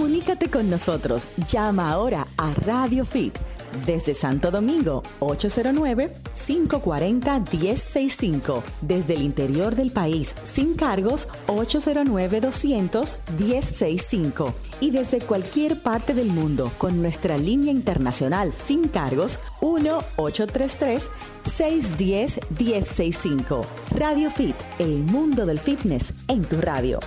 Comunícate con nosotros. Llama ahora a Radio Fit desde Santo Domingo, 809-540-1065. Desde el interior del país, sin cargos, 809-200-1065. Y desde cualquier parte del mundo, con nuestra línea internacional sin cargos, 1-833-610-1065. Radio Fit, el mundo del fitness en tu radio.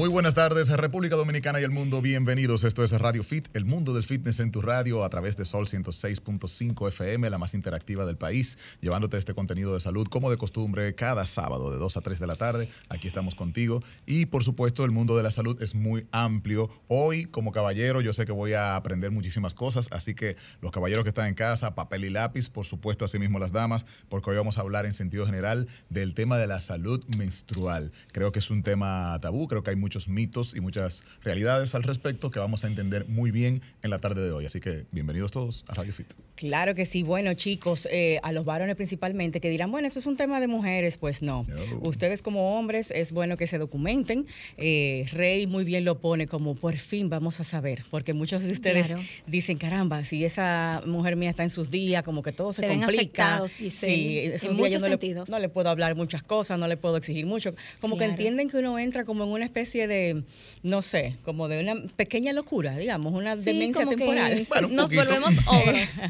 Muy buenas tardes, República Dominicana y el mundo. Bienvenidos. Esto es Radio Fit, el mundo del fitness en tu radio a través de Sol 106.5 FM, la más interactiva del país, llevándote este contenido de salud como de costumbre cada sábado de 2 a 3 de la tarde. Aquí estamos contigo. Y por supuesto, el mundo de la salud es muy amplio. Hoy, como caballero, yo sé que voy a aprender muchísimas cosas, así que los caballeros que están en casa, papel y lápiz, por supuesto, así mismo las damas, porque hoy vamos a hablar en sentido general del tema de la salud menstrual. Creo que es un tema tabú, creo que hay muchos mitos y muchas realidades al respecto que vamos a entender muy bien en la tarde de hoy. Así que bienvenidos todos a Radio Fit. Claro que sí. Bueno, chicos, eh, a los varones principalmente que dirán, bueno, eso es un tema de mujeres. Pues no. Ustedes como hombres es bueno que se documenten. Eh, Rey muy bien lo pone como por fin vamos a saber, porque muchos de ustedes dicen, caramba, si esa mujer mía está en sus días, como que todo se, complica. sí, en muchos no sentidos. Le, no le puedo hablar muchas cosas, no le puedo exigir mucho. Como que entienden que uno entra como en una especie de, no sé, como de una pequeña locura, digamos, una demencia temporal. nos volvemos ogros.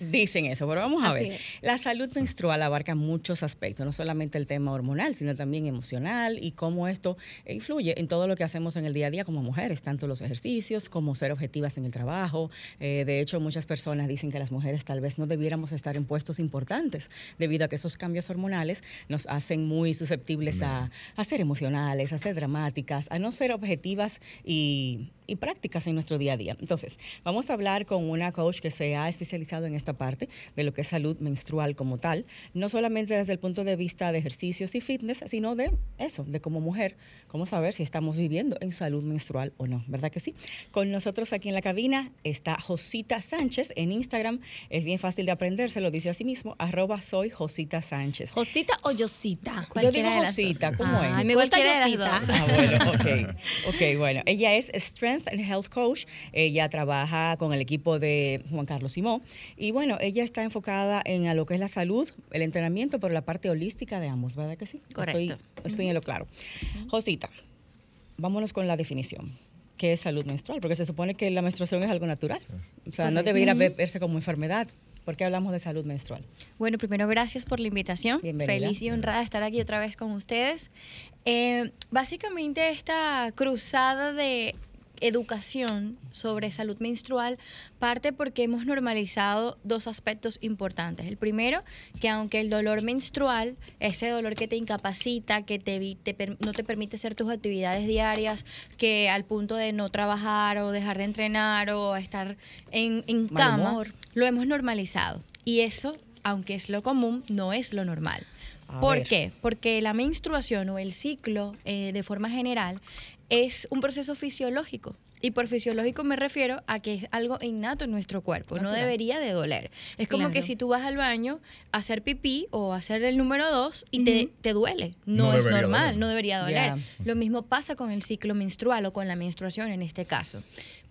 Dicen eso, pero vamos a ver. La salud menstrual abarca muchos aspectos, no solamente el tema hormonal, sino también emocional y cómo esto influye en todo lo que hacemos en el día a día como mujeres, tanto los ejercicios como ser objetivas en el trabajo. Eh, de hecho, muchas personas dicen que las mujeres tal vez no debiéramos estar en puestos importantes debido a que esos cambios hormonales nos hacen muy susceptibles a, a ser emocionales, a ser dramáticas, a no ser objetivas y y prácticas en nuestro día a día. Entonces, vamos a hablar con una coach que se ha especializado en esta parte de lo que es salud menstrual como tal, no solamente desde el punto de vista de ejercicios y fitness, sino de eso, de como mujer, cómo saber si estamos viviendo en salud menstrual o no, ¿verdad que sí? Con nosotros aquí en la cabina está Josita Sánchez en Instagram, es bien fácil de aprender, se lo dice a sí mismo, arroba soy Josita Sánchez. ¿Josita o Yosita? Yo digo Josita, ¿cómo ah, es? Me gusta Yosita. Ah, bueno, ok, ok, bueno, ella es Strength and Health Coach. Ella trabaja con el equipo de Juan Carlos Simón. Y bueno, ella está enfocada en lo que es la salud, el entrenamiento, pero la parte holística de ambos, ¿verdad que sí? Correcto. Estoy, en lo claro. Josita, vámonos con la definición. ¿Qué es salud menstrual? Porque se supone que la menstruación es algo natural. O sea, no debería verse como enfermedad. ¿Por qué hablamos de salud menstrual? Bueno, primero gracias por la invitación. Bienvenida. Feliz y honrada de estar aquí otra vez con ustedes. Eh, básicamente esta cruzada de educación sobre salud menstrual parte porque hemos normalizado dos aspectos importantes. El primero, que aunque el dolor menstrual, ese dolor que te incapacita, que te, no te permite hacer tus actividades diarias, que al punto de no trabajar o dejar de entrenar o estar en, en cama, lo hemos normalizado. Y eso, aunque es lo común, no es lo normal. ¿Por qué? Porque la menstruación o el ciclo, eh, de forma general, es un proceso fisiológico. Y por fisiológico me refiero a que es algo innato en nuestro cuerpo, no debería de doler. Es como que si tú vas al baño a hacer pipí o a hacer el número dos y te, duele. No, es normal, no debería doler. Lo mismo pasa con el ciclo menstrual o con la menstruación en este caso.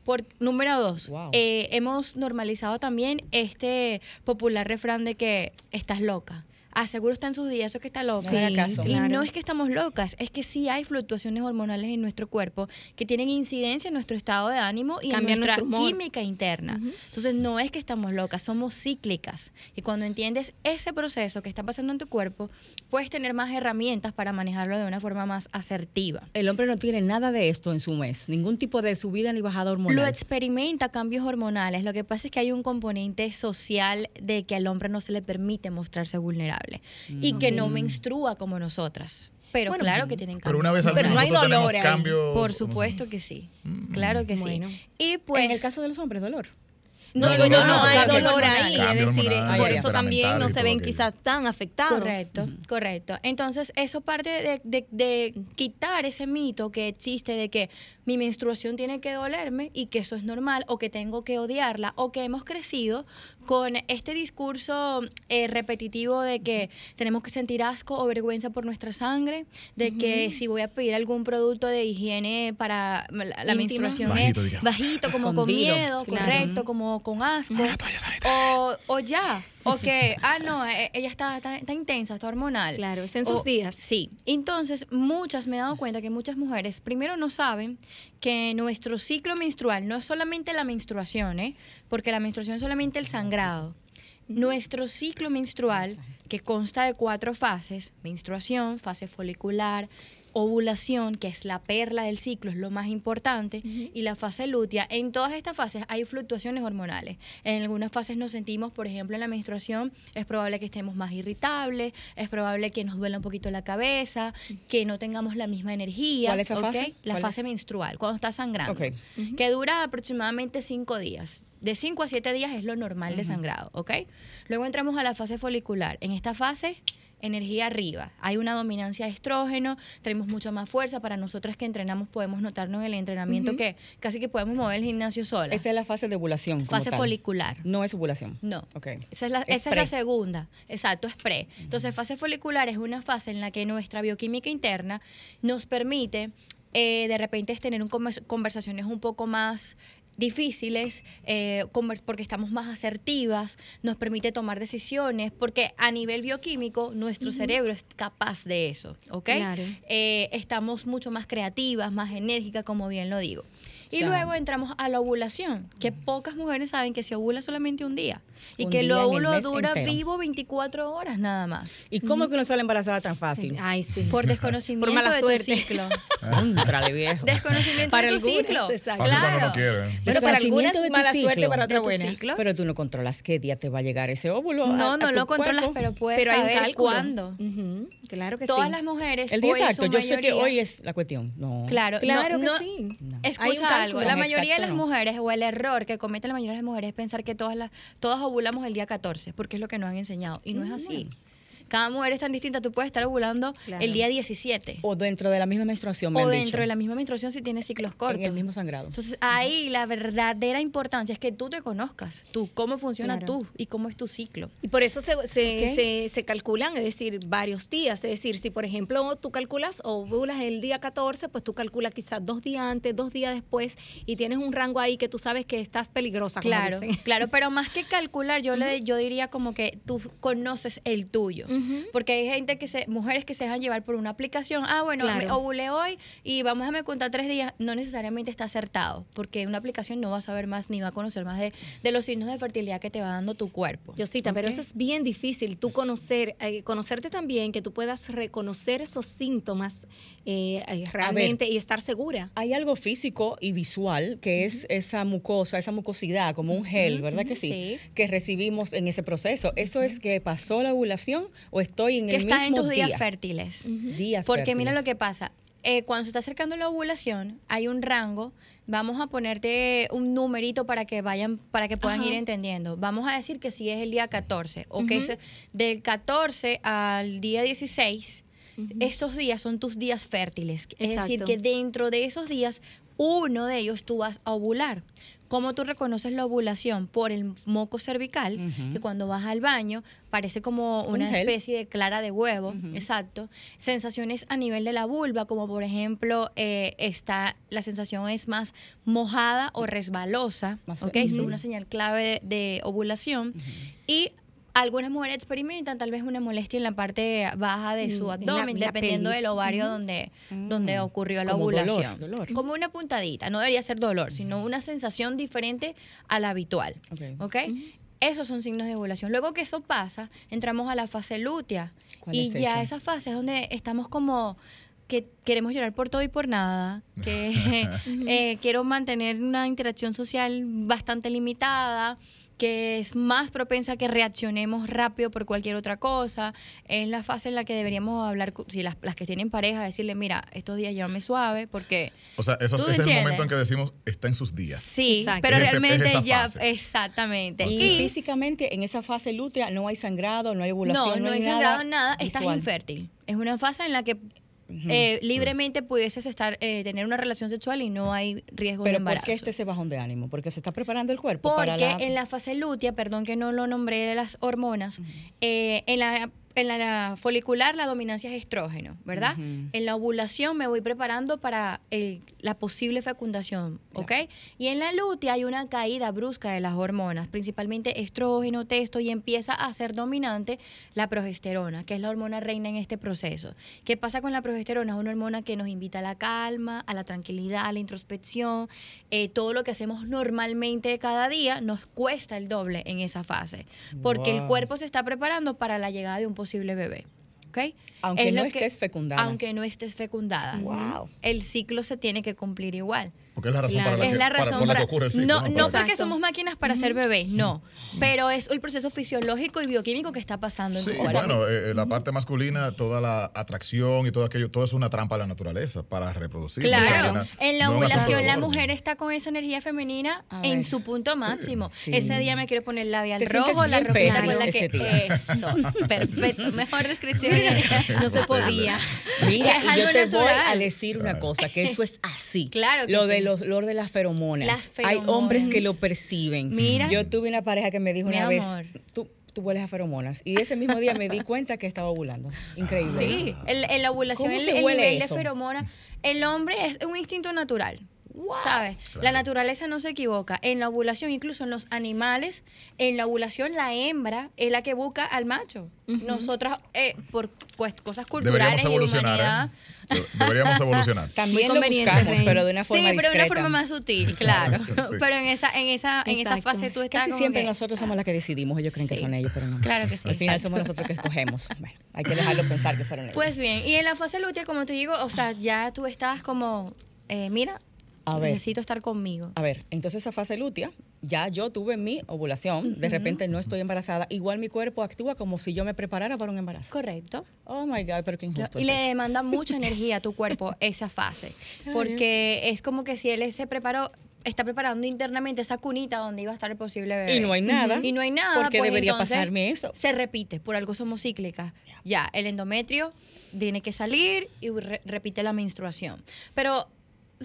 Por, número dos, eh, hemos normalizado también este popular refrán de que estás loca aseguro está en sus días, eso que está loca. Y no es que estamos locas, es que sí hay fluctuaciones hormonales en nuestro cuerpo que tienen incidencia en nuestro estado de ánimo y en nuestra química interna. Entonces no es que estamos locas, somos cíclicas. Y cuando entiendes ese proceso que está pasando en tu cuerpo, puedes tener más herramientas para manejarlo de una forma más asertiva. El hombre no tiene nada de esto en su mes, ningún tipo de subida ni bajada hormonal. Lo experimenta cambios hormonales. Lo que pasa es que hay un componente social de que al hombre no se le permite mostrarse vulnerable y que no menstrua como nosotras. Pero claro que tienen cambios. Pero una vez al Pero no hay dolor ahí. Por supuesto que sí. Mm. Claro que sí. Y pues, en el caso de los hombres, dolor. No, digo yo, no, hay dolor ahí, es decir, por eso también no se ven quizás tan afectados. Correcto, correcto. Entonces, eso parte de, de, quitar ese mito que existe de que mi menstruación tiene que dolerme y que eso es normal o que tengo que odiarla o que hemos crecido con este discurso eh, repetitivo de que tenemos que sentir asco o vergüenza por nuestra sangre, de que si voy a pedir algún producto de higiene para la, menstruación es bajito, como con miedo, correcto, como con asco, o, o ya, o que, ah, no, e, ella está, está, intensa, está hormonal. Claro, está en sus días. Sí. Entonces, muchas, me he dado cuenta que muchas mujeres, primero no saben que nuestro ciclo menstrual no es solamente la menstruación, ¿eh? porque la menstruación es solamente el sangrado. Nuestro ciclo menstrual, que consta de cuatro fases, menstruación, fase folicular, ovulación, que es la perla del ciclo, es lo más importante, y la fase lútea. En todas estas fases hay fluctuaciones hormonales. En algunas fases nos sentimos, por ejemplo, en la menstruación, es probable que estemos más irritables, es probable que nos duela un poquito la cabeza, que no tengamos la misma energía. ¿Cuál es esa fase? La fase menstrual, cuando está sangrando, que dura aproximadamente cinco días. De cinco a siete días es lo normal de sangrado, ¿ok? Luego entramos a la fase folicular. En esta fase energía arriba. Hay una dominancia de estrógeno, tenemos mucha más fuerza. Para nosotras que entrenamos podemos notarnos en el entrenamiento que casi que podemos mover el gimnasio sola. Esa es la fase de ovulación. Fase folicular. No es ovulación. No. Okay. Esa es la, esa es la segunda. Exacto, es pre. Entonces, fase folicular es una fase en la que nuestra bioquímica interna nos permite eh, de repente tener un conversaciones un poco más difíciles, eh, porque estamos más asertivas, nos permite tomar decisiones, porque a nivel bioquímico nuestro cerebro es capaz de eso, ¿ok? Eh, estamos mucho más creativas, más enérgicas, como bien lo digo. Y luego entramos a la ovulación, que pocas mujeres saben que se ovula solamente un día y que el óvulo dura vivo 24 horas nada más. ¿Y cómo que uno sale embarazada tan fácil? Ay, sí. Por desconocimiento Por mala de suerte. tu ciclo. Contrale, viejo. Desconocimiento para de tu ciclo. Claro. Pero para algunas es mala suerte, para otra buena. Ciclo. Pero tú no controlas qué día te va a llegar ese óvulo. No, no lo controlas, pero puedes pero saber hay cuándo. Claro que sí. Todas las mujeres. El día exacto. Yo sé que hoy es la cuestión. No. Claro, claro que sí. Escucha algo. La mayoría de las mujeres, o el error que cometen la mayoría de las mujeres es pensar que todas, las, todas ovulamos el día 14, porque es lo que nos han enseñado. Y no es así cada mujer es tan distinta, tú puedes estar ovulando el día 17. O dentro de la misma menstruación, O dentro de la misma menstruación si tienes ciclos cortos. En el mismo sangrado. Entonces, ahí la verdadera importancia es que tú te conozcas, tú, cómo funciona tú y cómo es tu ciclo. Y por eso se, se, se, calculan, es decir, varios días. Es decir, si por ejemplo tú calculas o ovulas el día 14, pues tú calculas quizás dos días antes, dos días después y tienes un rango ahí que tú sabes que estás peligrosa. claro, claro, pero más que calcular, yo, le, yo diría como que tú conoces el tuyo. Porque hay gente que se, mujeres que se dejan llevar por una aplicación. Ah, bueno, me ovulé hoy y vamos a me contar tres días. No necesariamente está acertado, porque una aplicación no va a saber más ni va a conocer más de, de los signos de fertilidad que te va dando tu cuerpo. Yo sí, pero eso es bien difícil. Tú conocer, eh, conocerte también, que tú puedas reconocer esos síntomas eh, eh, realmente y estar segura. Hay algo físico y visual que es esa mucosa, esa mucosidad, como un gel, ¿verdad que sí? Que recibimos en ese proceso. ¿Eso es que pasó la ovulación o estoy en que el estás en tus días fértiles? Días Porque mira lo que pasa. Eh, cuando se está acercando la ovulación, hay un rango. Vamos a ponerte un numerito para que vayan, para que puedan ir entendiendo. Vamos a decir que si es el día 14, o que es del 14 al día 16, estos días son tus días fértiles. Es decir, que dentro de esos días, uno de ellos tú vas a ovular. ¿Cómo tú reconoces la ovulación? Por el moco cervical, que cuando vas al baño parece como una especie de clara de huevo, exacto. Sensaciones a nivel de la vulva, como por ejemplo, eh, está, la sensación es más mojada o resbalosa, ¿ok? Es una señal clave de, ovulación. Y algunas mujeres experimentan tal vez una molestia en la parte baja de su mm, abdomen, dependiendo del ovario donde, donde mm. ocurrió la ovulación. Como una puntadita, no debería ser dolor, sino una sensación diferente a la habitual. ¿Ok? Esos son signos de ovulación. Luego que eso pasa, entramos a la fase lútea. Y ya esa fase es donde estamos como que queremos llorar por todo y por nada, que eh, quiero mantener una interacción social bastante limitada, que es más propensa a que reaccionemos rápido por cualquier otra cosa. Es la fase en la que deberíamos hablar, si las, que tienen pareja, decirle, mira, estos días llévame suave, porque... O sea, eso es el momento en que decimos, está en sus días. Sí, pero realmente ya, exactamente. Y, físicamente en esa fase lútea no hay sangrado, no hay ovulación, no, no, hay, sangrado, nada, estás infértil. Es una fase en la que eh, libremente pudieses estar eh, tener una relación sexual y no hay riesgo de embarazo. ¿Por qué este ese bajón de ánimo? Porque se está preparando el cuerpo Porque para la... en la fase lútea, perdón que no lo nombré de las hormonas, eh, en la en la, folicular la dominancia es estrógeno, ¿verdad? En la ovulación me voy preparando para la posible fecundación, ¿ok? Y en la lútea hay una caída brusca de las hormonas, principalmente estrógeno, testo, y empieza a ser dominante la progesterona, que es la hormona reina en este proceso. ¿Qué pasa con la progesterona? Es una hormona que nos invita a la calma, a la tranquilidad, a la introspección. Eh, todo lo que hacemos normalmente cada día nos cuesta el doble en esa fase, porque el cuerpo se está preparando para la llegada de un posible bebé. ¿Okay? Aunque no estés fecundada. Aunque no estés fecundada. Wow. El ciclo se tiene que cumplir igual. Porque es la razón, para, la que, ocurre el ciclo. No, no, porque somos máquinas para ser bebés, no. Pero es el proceso fisiológico y bioquímico que está pasando sí, bueno, eh, eh, la parte masculina, toda la atracción y todo aquello, todo es una trampa de la naturaleza para reproducir. Claro, en la ovulación la mujer está con esa energía femenina en su punto máximo. Ese día me quiero poner labial rojo, la ropa la que... Eso, perfecto. Mejor descripción. no se podía. Mira, yo te voy a decir una cosa, que eso es así. Claro que Lo de los olor de las feromonas. Hay hombres que lo perciben. Mira. Yo tuve una pareja que me dijo una vez, tú, tú hueles a feromonas. Y ese mismo día me di cuenta que estaba ovulando. Increíble. Sí, en la ovulación, el, el nivel de feromonas. El hombre es un instinto natural. ¿Sabes? La naturaleza no se equivoca. En la ovulación, incluso en los animales, en la ovulación la hembra es la que busca al macho. Nosotras, eh, por pues, cosas culturales Deberíamos evolucionar. ¿eh? Deberíamos evolucionar. También lo buscamos, pero de una forma Sí, pero de una forma más sutil, claro. Pero en esa, en esa, en esa fase tú estás Casi siempre nosotros somos las que decidimos. Ellos creen que son ellos, pero no. Claro que sí. Al final somos nosotros que escogemos. Bueno, hay que dejarlo pensar que fueron ellos. Pues bien, y en la fase lútea, como te digo, o sea, ya tú estás como, necesito estar conmigo. A ver, entonces esa fase lútea, ya yo tuve mi ovulación, de repente no estoy embarazada, igual mi cuerpo actúa como si yo me preparara para un embarazo. Correcto. Oh my God, pero qué injusto. Y le demanda mucha energía a tu cuerpo esa fase, porque es como que si él se preparó está preparando internamente esa cunita donde iba a estar el posible bebé. Y no hay nada. Y no hay nada. ¿Por qué pues debería pasarme eso? Se repite, por algo somos cíclicas. Ya, el endometrio tiene que salir y repite la menstruación. Pero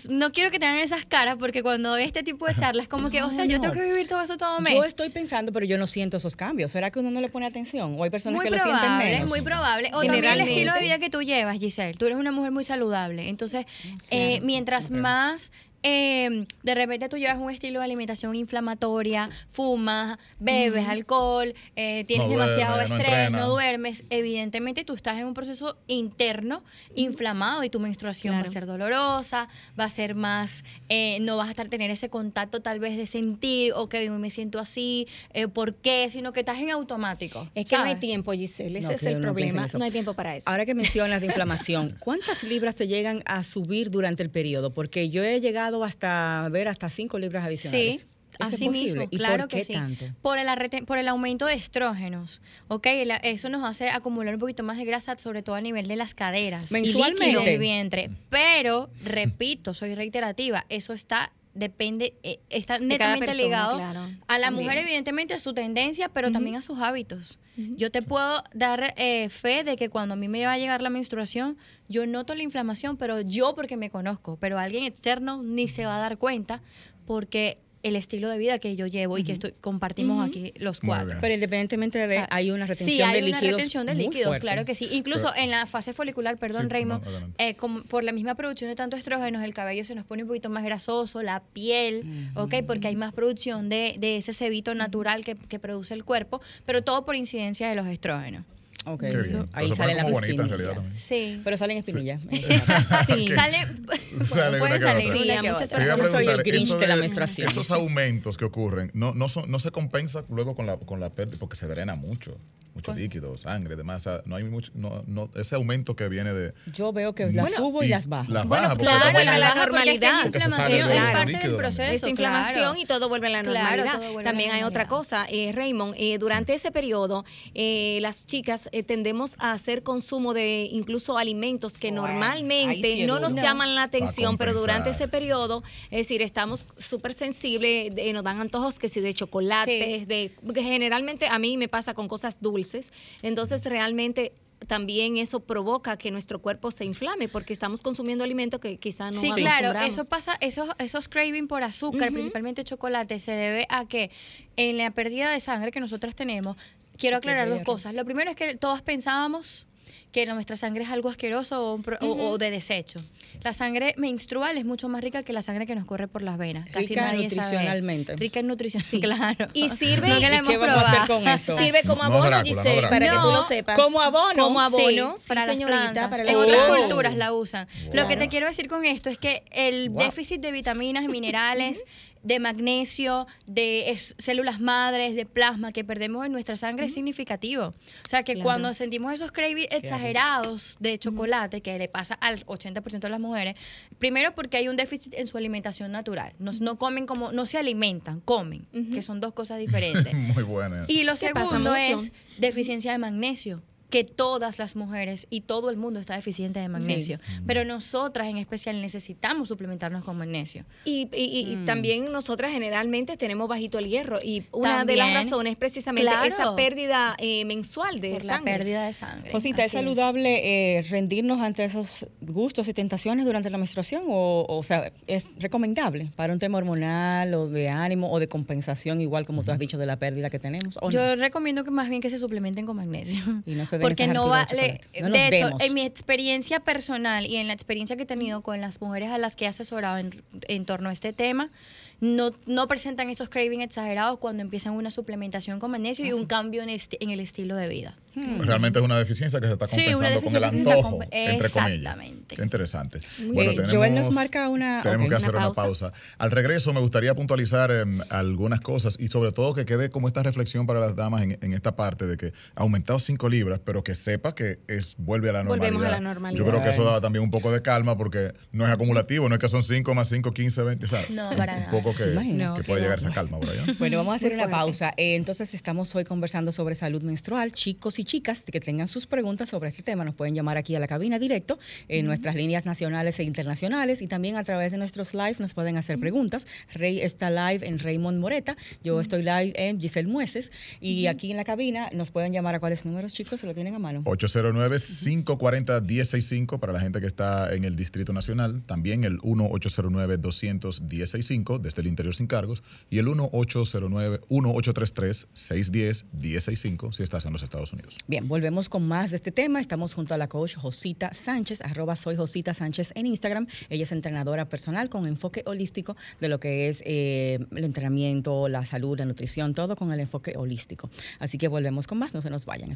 no quiero que tengan esas caras porque cuando ve este tipo de charlas, como que, o sea, yo tengo que vivir todo eso todo mes. Yo estoy pensando, pero yo no siento esos cambios. ¿Será que uno no le pone atención? ¿O hay personas que lo sienten menos? Es muy probable. O también el estilo de vida que tú llevas, Giselle. Tú eres una mujer muy saludable. Entonces, eh, mientras más eh, de repente tú llevas un estilo de alimentación inflamatoria, fumas, bebes alcohol, eh, tienes demasiado estrés, no, duermes, evidentemente tú estás en un proceso interno inflamado y tu menstruación va a ser dolorosa, va a ser más, eh, no vas a estar tener ese contacto tal vez de sentir, ok, me siento así, eh, ¿por qué? Sino que estás en automático. Es que no hay tiempo, Giselle, ese es el problema, no hay tiempo para eso. Ahora que mencionas de inflamación, ¿cuántas libras te llegan a subir durante el periodo? Porque yo he llegado hasta ver hasta 5 libras adicionales. Sí. Así mismo, claro que sí. Por el, por el aumento de estrógenos, ¿ok? Eso nos hace acumular un poquito más de grasa, sobre todo a nivel de las caderas. Mensualmente. Y del vientre. Pero, repito, soy reiterativa, eso está depende, eh, está netamente ligado a la mujer, evidentemente, a su tendencia, pero también a sus hábitos. Yo te puedo dar eh, fe de que cuando a mí me va a llegar la menstruación, yo noto la inflamación, pero yo porque me conozco, pero alguien externo ni se va a dar cuenta porque el estilo de vida que yo llevo y que estoy, compartimos aquí los cuatro. Pero independientemente de, hay una retención sí, hay de líquidos. una retención de líquidos, claro que sí. Incluso en la fase folicular, perdón, Raymond, eh, por la misma producción de tanto estrógenos, el cabello se nos pone un poquito más grasoso, la piel, ¿ok? Porque hay más producción de, de ese cebito natural que, que produce el cuerpo, pero todo por incidencia de los estrógenos. Ok. Ahí salen las espinillas. Sí. Pero salen espinillas. Sí. Sale, sale pueden salir una que otra. Yo soy el grinch de, la menstruación. Esos aumentos que ocurren no, no, son, no se compensa luego con la, con la pérdida porque se drena mucho mucho líquido, sangre, demás. no hay mucho, no, no, ese aumento que viene de. Yo veo que las subo y, las bajo. Las baja, bueno, claro, vuelve a la normalidad. Es inflamación, es parte del proceso. Es inflamación y todo vuelve a la normalidad. También hay otra cosa, eh, Raymond, eh, durante ese periodo, eh, las chicas eh, tendemos a hacer consumo de incluso alimentos que normalmente no nos llaman la atención, pero durante ese periodo, es decir, estamos súper sensibles, nos dan antojos que si de chocolates, de generalmente a mí me pasa con cosas dulces entonces realmente también eso provoca que nuestro cuerpo se inflame porque estamos consumiendo alimentos que quizá no Sí, claro, eso pasa, esos, esos craving por azúcar, principalmente chocolate, se debe a que en la pérdida de sangre que nosotras tenemos, quiero aclarar dos cosas. Lo primero es que todos pensábamos que nuestra sangre es algo asqueroso o, de desecho. La sangre menstrual es mucho más rica que la sangre que nos corre por las venas. Casi rica nutricionalmente. Rica en nutrición, sí. claro. Y sirve, Sirve como abono, Giselle, para que tú lo sepas. Como abono. Como abono, para las plantas. Para en otras culturas la usan. Lo que te quiero decir con esto es que el déficit de vitaminas y minerales de magnesio, de células madres, de plasma que perdemos en nuestra sangre es significativo. O sea que cuando sentimos esos cravings exagerados de chocolate, que le pasa al 80% de las mujeres, primero porque hay un déficit en su alimentación natural. No, no comen como, no se alimentan, comen, que son dos cosas diferentes. Muy buenas. Y lo segundo es deficiencia de magnesio que todas las mujeres y todo el mundo está deficiente de magnesio, pero nosotras en especial necesitamos suplementarnos con magnesio. Y, y, mm. también nosotras generalmente tenemos bajito el hierro y una de las razones es precisamente esa pérdida eh, mensual de sangre. La pérdida de sangre. Josita, ¿es saludable eh, rendirnos ante esos gustos y tentaciones durante la menstruación o, o sea, es recomendable para un tema hormonal o de ánimo o de compensación igual como tú has dicho de la pérdida que tenemos? Yo recomiendo que más bien que se suplementen con magnesio. Y no se porque no vale. de hecho, en mi experiencia personal y en la experiencia que he tenido con las mujeres a las que he asesorado en, en torno a este tema, no, no presentan esos cravings exagerados cuando empiezan una suplementación con magnesio y ah, un cambio en, en, el estilo de vida. Hmm. Realmente es una deficiencia que se está compensando con el antojo, entre comillas. Qué interesante. Bueno, tenemos, Joel nos marca una... Tenemos que hacer una pausa. Al regreso me gustaría puntualizar em, algunas cosas y sobre todo que quede como esta reflexión para las damas en, esta parte de que ha aumentado 5 libras, pero que sepa que es vuelve a la normalidad. Volvemos a la normalidad. Yo creo que eso da también un poco de calma porque no es acumulativo, no es que son 5 más 5, 15, 20, ¿sabes? No, para nada que, puede llegar esa calma por allá. Bueno, vamos a hacer una pausa. Eh, entonces, estamos hoy conversando sobre salud menstrual. Chicos y chicas que tengan sus preguntas sobre este tema nos pueden llamar aquí a la cabina directo en nuestras líneas nacionales e internacionales y también a través de nuestros live nos pueden hacer preguntas. Rey está live en Raymond Moreta, yo estoy live en Giselle Mueces. Y aquí en la cabina nos pueden llamar a cuáles números, chicos, se lo tienen a mano. 809-540-1065 para la gente que está en el Distrito Nacional, también el 1-809-200-1065 desde el interior sin cargos, y el 1-809-1833-610-165 si estás en los Estados Unidos. Bien, volvemos con más de este tema. Estamos junto a la coach Josita Sánchez, arroba soy Josita Sánchez en Instagram. Ella es entrenadora personal con enfoque holístico de lo que es eh, el entrenamiento, la salud, la nutrición, todo con el enfoque holístico. Así que volvemos con más, no se nos vayan.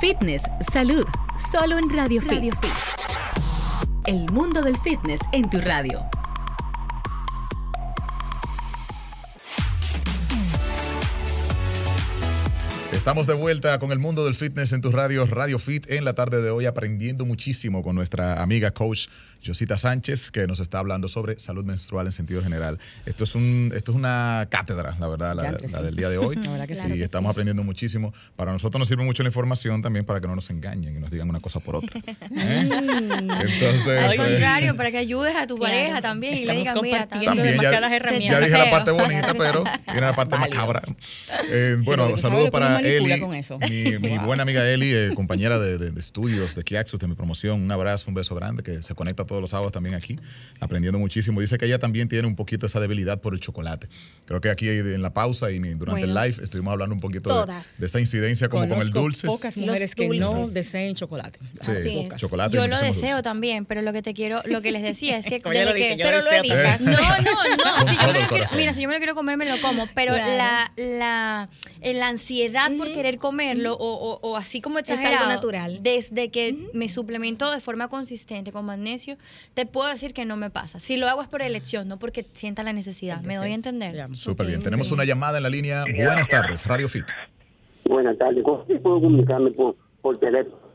Fitness, salud, solo en Radio, Radio Fit. El mundo del fitness en tu radio. Estamos de vuelta con el mundo del fitness en tu radio, Radio Fit, en la tarde de hoy, aprendiendo muchísimo con nuestra amiga coach Josita Sánchez, que nos está hablando sobre salud menstrual en sentido general. Esto es, un, esto es una cátedra, la verdad, la, del día de hoy. que sí, estamos aprendiendo muchísimo. Para nosotros nos sirve mucho la información también para que no nos engañen y nos digan una cosa por otra. ¿eh? Entonces, Al contrario, para que ayudes a tu pareja también y le digas, mira, también demasiadas herramientas. Ya dije la parte bonita, pero tiene la parte macabra. Eh, bueno, saludos para Eli, mi, buena amiga Eli, eh, compañera de, de, estudios de Kiaxus, de mi promoción. Un abrazo, un beso grande, que se conecta todos los sábados también aquí, aprendiendo muchísimo. Dice que ella también tiene un poquito esa debilidad por el chocolate. Creo que aquí en la pausa y durante el live estuvimos hablando un poquito de, esa incidencia como con el dulce. pocas mujeres que no deseen chocolate. Sí, chocolate. Yo lo deseo también, pero lo que te quiero, lo que les decía es que, desde que pero lo evitas. No, no, no. Si yo me lo quiero, mira, si yo me lo quiero comer, me lo como, pero la, la, la ansiedad por querer comerlo o, o, así como exagerado, es algo natural. Desde que me suplemento de forma consistente con magnesio, te puedo decir que no me pasa. Si lo hago es por elección, no porque sienta la necesidad. ¿Me doy a entender? Súper bien. Tenemos una llamada en la línea. Buenas tardes, Radio Fit. Buenas tardes. ¿Cómo puedo comunicarme por, por teléfono?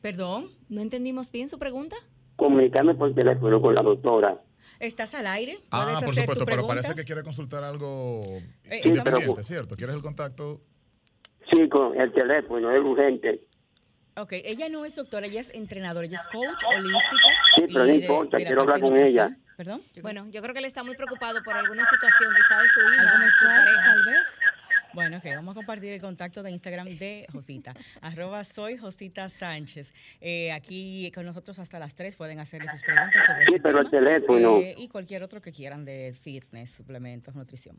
¿Perdón? ¿No entendimos bien su pregunta? Comunicarme por teléfono con la doctora. ¿Estás al aire? Ah, por supuesto, pero parece que quiere consultar algo eh, sí, ¿cierto? ¿Quieres el contacto? Sí, con el teléfono, es urgente. Ok, ella no es doctora, ella es entrenadora, ella es coach holística. Sí, pero no importa, quiero hablar con ella. ¿Perdón? Bueno, yo creo que él está muy preocupado por alguna situación quizá de su hija, ¿Algo de su pareja. tal vez? Bueno, ok, vamos a compartir el contacto de Instagram de Josita. arroba soy Josita Sánchez. Eh, aquí con nosotros hasta las 3 pueden hacerle sus preguntas sobre Sí, pero el teléfono. Eh, y cualquier otro que quieran de fitness, suplementos, nutrición.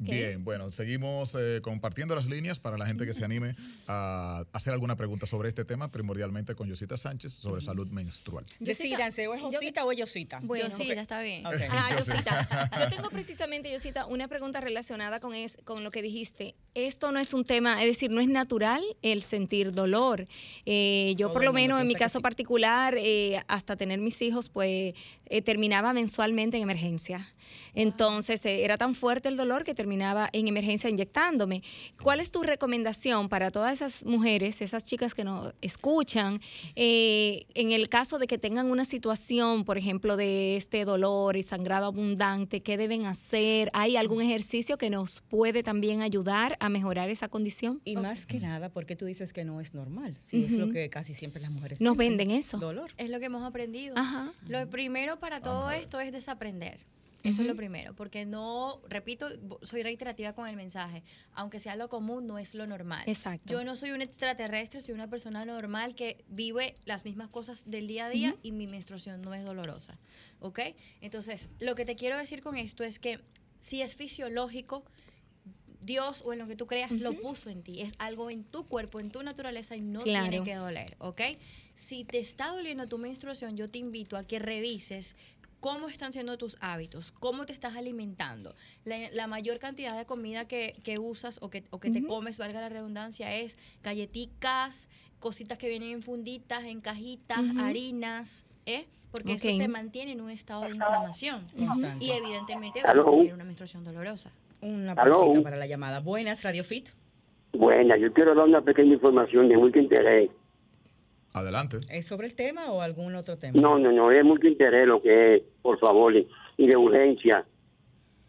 Bien, bueno, seguimos eh, compartiendo las líneas para la gente que se anime a hacer alguna pregunta sobre este tema, primordialmente con Yosita Sánchez, sobre salud menstrual. Decídanse, ¿o es Josita o es Yosita? Bueno, Yosita, está bien. Ah, Yosita. Yo tengo precisamente, Yosita, una pregunta relacionada con, es, con lo que dijiste. Esto no es un tema, es decir, no es natural el sentir dolor. Eh, yo, por lo menos, en mi caso particular, eh, hasta tener mis hijos, pues terminaba mensualmente en emergencia. Entonces eh, era tan fuerte el dolor que terminaba en emergencia inyectándome. ¿Cuál es tu recomendación para todas esas mujeres, esas chicas que nos escuchan, eh, en el caso de que tengan una situación, por ejemplo, de este dolor y sangrado abundante, qué deben hacer? ¿Hay algún ejercicio que nos puede también ayudar a mejorar esa condición? Y más que nada, porque tú dices que no es normal? Sí, es lo que casi siempre las mujeres nos venden eso. Dolor. Es lo que hemos aprendido. Lo primero para todo esto es desaprender. Eso es lo primero, porque no, repito, soy reiterativa con el mensaje, aunque sea lo común, no es lo normal. Exacto. Yo no soy un extraterrestre, soy una persona normal que vive las mismas cosas del día a día y mi menstruación no es dolorosa, ¿ok? Entonces, lo que te quiero decir con esto es que si es fisiológico, Dios o en lo que tú creas lo puso en ti, es algo en tu cuerpo, en tu naturaleza y no tiene que doler, ¿ok? Si te está doliendo tu menstruación, yo te invito a que revises cómo están siendo tus hábitos, cómo te estás alimentando. La, mayor cantidad de comida que, usas o que, o que te comes, valga la redundancia, es galletitas, cositas que vienen en funditas, en cajitas, harinas, ¿eh? porque eso te mantiene en un estado de inflamación y evidentemente va a tener una menstruación dolorosa. Una pausita para la llamada. Buenas, Radio Fit. Buenas, yo quiero dar una pequeña información de mucho interés. Adelante. ¿Es sobre el tema o algún otro tema? No, no, no, es mucho interés lo que es, por favor, y de urgencia.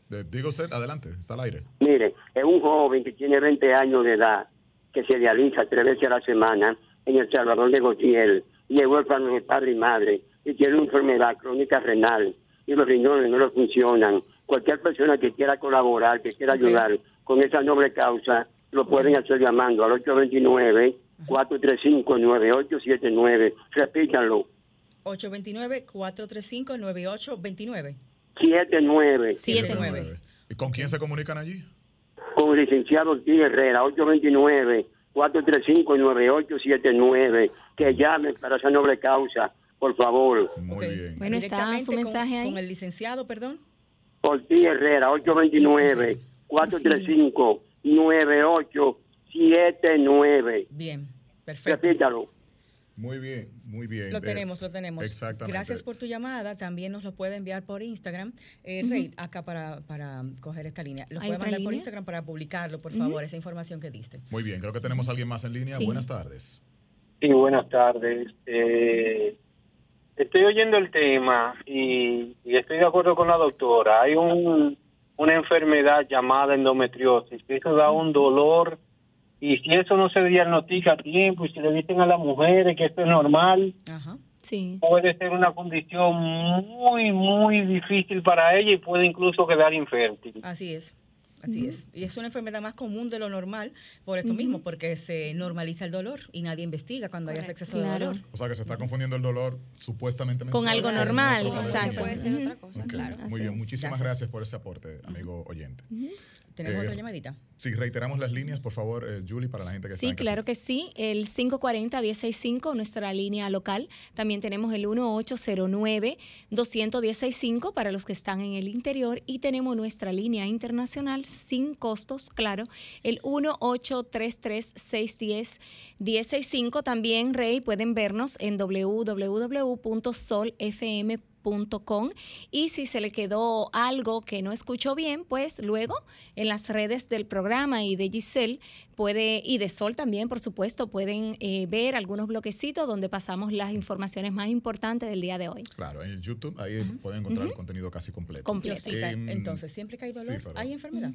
diga usted, adelante, está al aire. Mire, es un joven que tiene 20 años de edad, que se realiza tres veces a la semana en El Salvador de Gautier, y es huérfano de padre y madre, y tiene una enfermedad crónica renal, y los riñones no le funcionan. Cualquier persona que quiera colaborar, que quiera ayudar con esa noble causa, lo pueden hacer llamando al 829 435-9879. Repítanlo. 829-435-9829. 79. 79. ¿Y con quién se comunican allí? Con el licenciado Ortiz Herrera, 829-435-9879. Que llamen para esa noble causa, por favor. Muy bien. Bueno, está su mensaje ahí. Con el licenciado, perdón. Ortiz Herrera, 829-435-9879. 79. Bien, perfecto. Repítalo. Muy bien, muy bien. Lo tenemos, lo tenemos. Exactamente. Gracias por tu llamada. También nos lo puede enviar por Instagram. Eh, Rey, acá para, para coger esta línea. Lo puede mandar por Instagram para publicarlo, por favor, esa información que diste. Muy bien, creo que tenemos a alguien más en línea. Buenas tardes. Sí, buenas tardes. Eh, estoy oyendo el tema y, estoy de acuerdo con la doctora. Hay un, una enfermedad llamada endometriosis, que eso da un dolor y si eso no se diagnostica a tiempo y si le dicen a las mujeres que esto es normal, puede ser una condición muy, muy difícil para ella y puede incluso quedar infértil. Así es. Así es. Y es una enfermedad más común de lo normal por esto mismo, porque se normaliza el dolor y nadie investiga cuando hay exceso de dolor. O sea que se está confundiendo el dolor supuestamente con algo normal. Exacto. Puede ser otra cosa, claro. Muy bien, muchísimas gracias. por ese aporte, amigo oyente. ¿Tenemos otra eh, llamadita? Sí, reiteramos las líneas, por favor, eh, Julie, para la gente que sí, está Sí, claro que sí. El 540-165, nuestra línea local. También tenemos el 1809-21065 para los que están en el interior. Y tenemos nuestra línea internacional sin costos, claro, el 1833-610-1065. También, Rey, pueden vernos en www.solfm.com y si se le quedó algo que no escuchó bien, pues luego en las redes del programa y de Giselle puede, y de Sol también, por supuesto, pueden eh, ver algunos bloquecitos donde pasamos las informaciones más importantes del día de hoy. Claro, en YouTube ahí pueden encontrar el contenido casi completo. Completo. Em, entonces, siempre que hay dolor, hay enfermedad.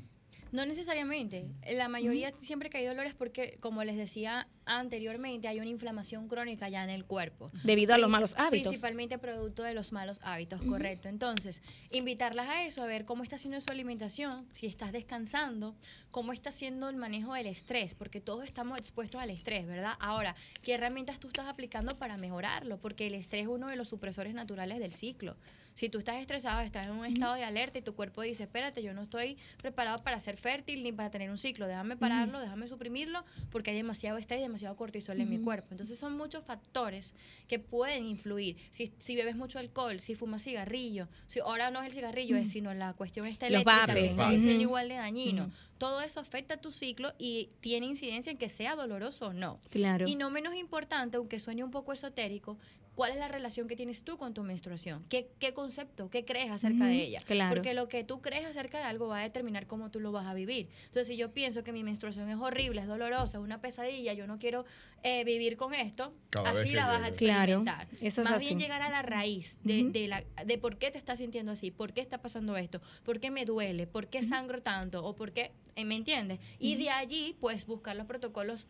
No necesariamente. La mayoría siempre que hay dolores porque, como les decía anteriormente, hay una inflamación crónica ya en el cuerpo. Debido a los malos hábitos. Principalmente producto de los malos hábitos, correcto. Entonces, invitarlas a eso, a ver cómo está haciendo su alimentación, si estás descansando, cómo está haciendo el manejo del estrés, porque todos estamos expuestos al estrés, ¿verdad? Ahora, ¿qué herramientas tú estás aplicando para mejorarlo? Porque el estrés es uno de los supresores naturales del ciclo. Si tú estás estresado, estás en un estado de alerta y tu cuerpo dice, espérate, yo no estoy preparado para ser fértil ni para tener un ciclo, déjame pararlo, déjame suprimirlo, porque hay demasiado estrés y demasiado cortisol en mi cuerpo. Entonces son muchos factores que pueden influir. Si, si bebes mucho alcohol, si fumas cigarrillo, si ahora no es el cigarrillo, es sino la cuestión está eléctrica, que es igual de dañino. Todo eso afecta a tu ciclo y tiene incidencia en que sea doloroso o no. Claro. Y no menos importante, aunque suene un poco esotérico, ¿Cuál es la relación que tienes tú con tu menstruación? ¿Qué, qué concepto, qué crees acerca de ella? Claro. Porque lo que tú crees acerca de algo va a determinar cómo tú lo vas a vivir. Entonces, si yo pienso que mi menstruación es horrible, es dolorosa, es una pesadilla, yo no quiero eh, vivir con esto, así la vas a experimentar. Claro, eso es Más bien llegar a la raíz de, de, la, de por qué te estás sintiendo así, por qué está pasando esto, por qué me duele, por qué sangro tanto, o por qué, ¿me entiendes? Y de allí, pues, buscar los protocolos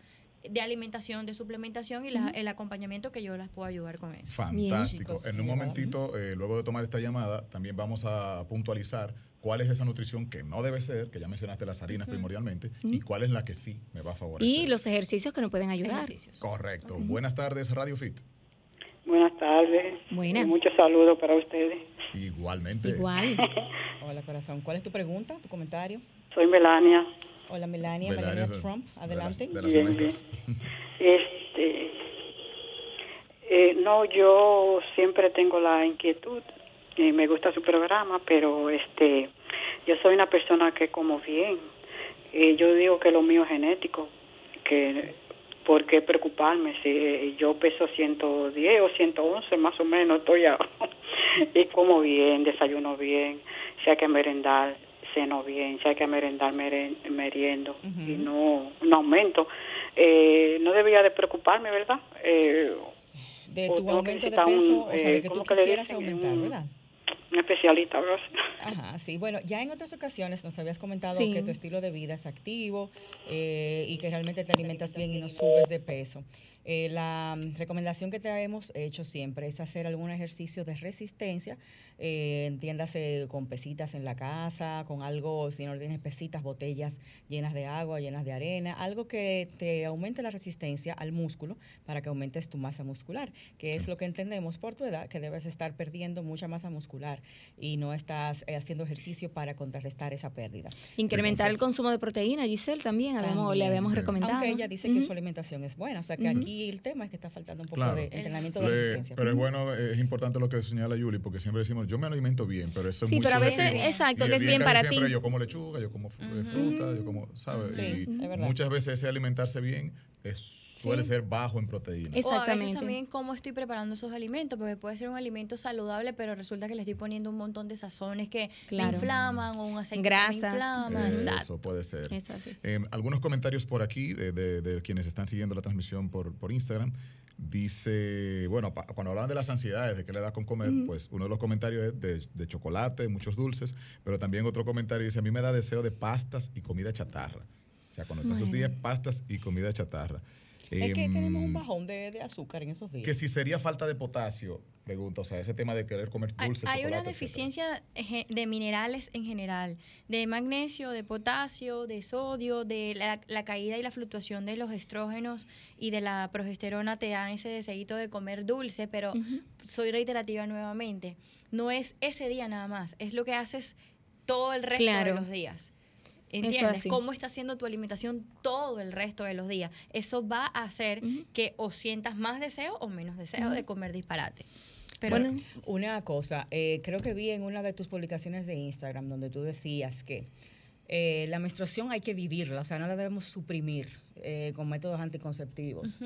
de alimentación, de suplementación y el acompañamiento que yo las puedo ayudar con eso. Fantástico. en un momentito, eh, luego de tomar esta llamada, también vamos a puntualizar cuál es esa nutrición que no debe ser, que ya mencionaste las harinas primordialmente, y cuál es la que sí me va a favorecer. Y los ejercicios que nos pueden ayudar. Correcto. Buenas tardes, Radio Fit. Buenas tardes. Buenas. muchos saludos para ustedes. Igualmente. Igual. Hola, corazón. ¿Cuál es tu pregunta, tu comentario? Soy Melania. Hola, Melania. Melania, Trump. Adelante. De las, de Este, eh, no, yo siempre tengo la inquietud y me gusta su programa, pero este, yo soy una persona que como bien. y yo digo que lo mío es genético, que ¿por qué preocuparme si yo peso 110 o 111 más o menos estoy ahora y como bien, desayuno bien, hay que merendar seno bien, si hay que merendar, meriendo y no, no aumento. Eh, no debía de preocuparme, ¿verdad? Eh, de tu aumento de peso, o sea, de que tú quisieras aumentar, ¿verdad? Un especialista, ¿verdad? Ajá, sí. Bueno, ya en otras ocasiones nos habías comentado que tu estilo de vida es activo eh, y que realmente te alimentas bien y no subes de peso. Eh, la mm, recomendación que te hemos hecho siempre es hacer algún ejercicio de resistencia, eh, entiéndase con pesitas en la casa, con algo, si no tienes pesitas, botellas llenas de agua, llenas de arena, algo que te aumente la resistencia al músculo para que aumentes tu masa muscular, que es lo que entendemos por tu edad, que debes estar perdiendo mucha masa muscular y no estás eh, haciendo ejercicio para contrarrestar esa pérdida. Incrementar el consumo de proteína, Giselle, también, le habíamos recomendado. Aunque ella dice que su alimentación es buena, o sea que aquí y el tema es que está faltando un poco de entrenamiento de resistencia. Pero es bueno, es importante lo que señala Yuli, porque siempre decimos, yo me alimento bien, pero eso es Sí, pero a veces, exacto, que es bien para ti. Yo como lechuga, yo como fruta, yo como, ¿sabes? y muchas veces ese alimentarse bien es suele ser bajo en proteínas. Exactamente. O a veces también cómo estoy preparando esos alimentos, porque puede ser un alimento saludable, pero resulta que le estoy poniendo un montón de sazones que inflaman o un aceite Grasas. que inflama. Eso puede ser. Eh, algunos comentarios por aquí de, quienes están siguiendo la transmisión por, por Instagram. Dice, bueno, cuando hablan de las ansiedades, de qué le da con comer, pues uno de los comentarios es de, chocolate, muchos dulces, pero también otro comentario dice, a mí me da deseo de pastas y comida chatarra. O sea, cuando esos días, pastas y comida chatarra. Es que tenemos un em, bajón de, azúcar en esos días. Que si sería falta de potasio, pregunta, o sea, ese tema de querer comer dulce. Hay, una deficiencia de minerales en general, de magnesio, de potasio, de sodio, de la, caída y la fluctuación de los estrógenos y de la progesterona te dan ese deseito de comer dulce, pero soy reiterativa nuevamente. No es ese día nada más, es lo que haces todo el resto de los días. ¿Entiendes? ¿Cómo está haciendo tu alimentación todo el resto de los días? Eso va a hacer que o sientas más deseo o menos deseo de comer disparate. Pero bueno, una cosa, eh, creo que vi en una de tus publicaciones de Instagram donde tú decías que eh, la menstruación hay que vivirla, o sea, no la debemos suprimir eh, con métodos anticonceptivos.